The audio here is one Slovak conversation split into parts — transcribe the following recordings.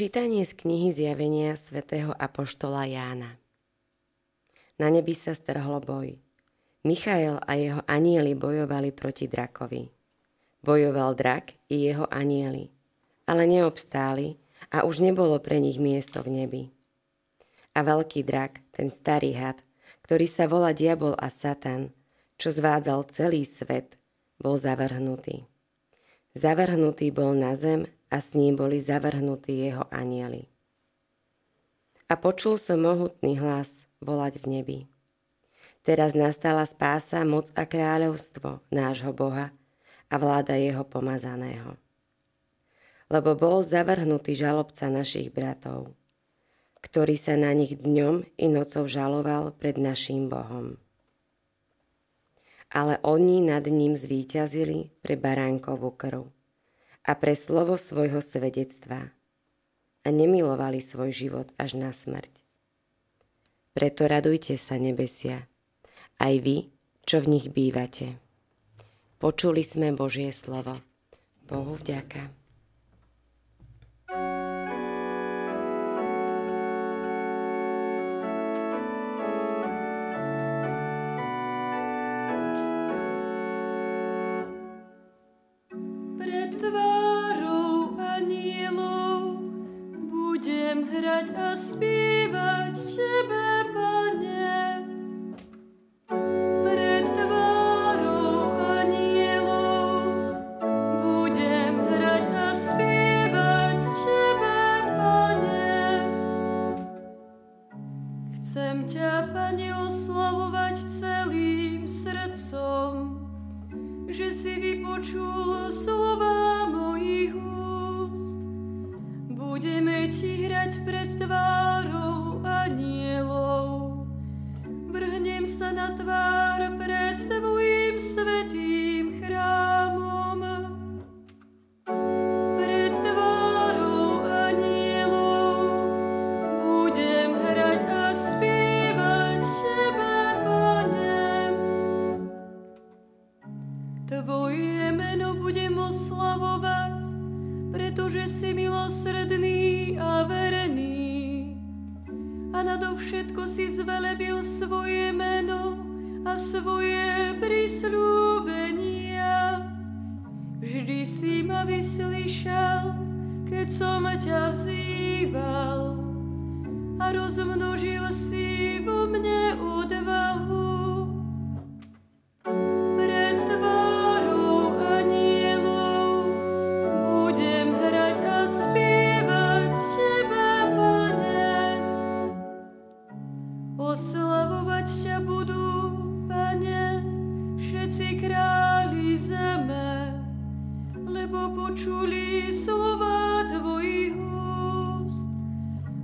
Čítanie z knihy Zjavenia svätého Apoštola Jána Na nebi sa strhlo boj. Michael a jeho anieli bojovali proti drakovi. Bojoval drak i jeho anieli, ale neobstáli a už nebolo pre nich miesto v nebi. A veľký drak, ten starý had, ktorý sa volá diabol a satan, čo zvádzal celý svet, bol zavrhnutý. Zavrhnutý bol na zem a s ním boli zavrhnutí jeho anieli. A počul som mohutný hlas volať v nebi. Teraz nastala spása, moc a kráľovstvo nášho Boha a vláda jeho pomazaného. Lebo bol zavrhnutý žalobca našich bratov, ktorý sa na nich dňom i nocou žaloval pred naším Bohom. Ale oni nad ním zvíťazili pre baránkovú krv a pre slovo svojho svedectva a nemilovali svoj život až na smrť. Preto radujte sa, nebesia, aj vy, čo v nich bývate. Počuli sme Božie slovo. Bohu vďaka. Радь оспівать тебе. Tvoje meno budem oslavovať, pretože si milosrdný a verený. A nadovšetko si zvelebil svoje meno a svoje prísľúbenia. Vždy si ma vyslyšal, keď som ťa vzýval a rozmnožil si lebo počuli slova Tvojich úst.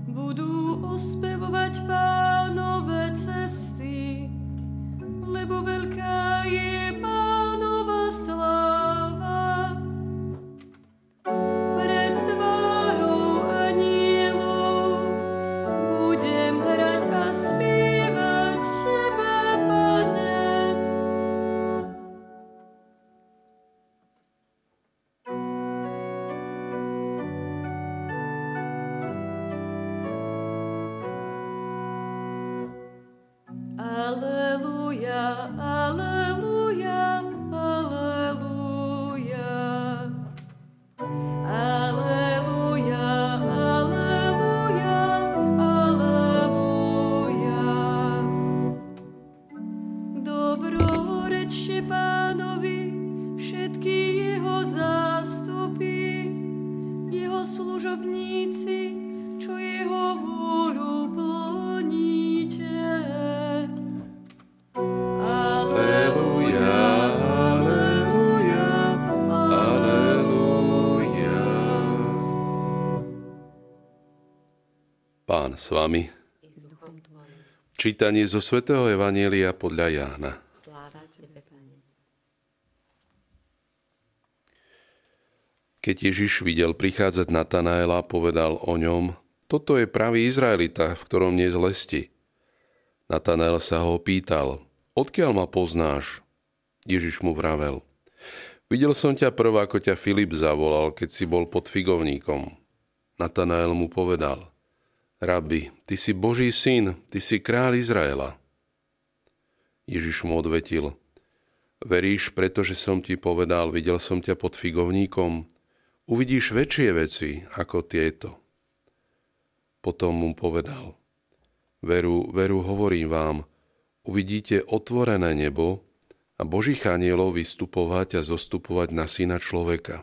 Budú ospevovať pánové cesty, s vami. Čítanie zo svätého Evanielia podľa Jána. Keď Ježiš videl prichádzať Natanaela, povedal o ňom, toto je pravý Izraelita, v ktorom nie je lesti. Natanael sa ho pýtal, odkiaľ ma poznáš? Ježiš mu vravel, videl som ťa prv, ako ťa Filip zavolal, keď si bol pod figovníkom. Natanael mu povedal, Rabi, ty si Boží syn, ty si kráľ Izraela. Ježiš mu odvetil, Veríš, pretože som ti povedal, videl som ťa pod figovníkom, uvidíš väčšie veci ako tieto. Potom mu povedal, Veru, veru, hovorím vám, uvidíte otvorené nebo a Božích anielov vystupovať a zostupovať na syna človeka.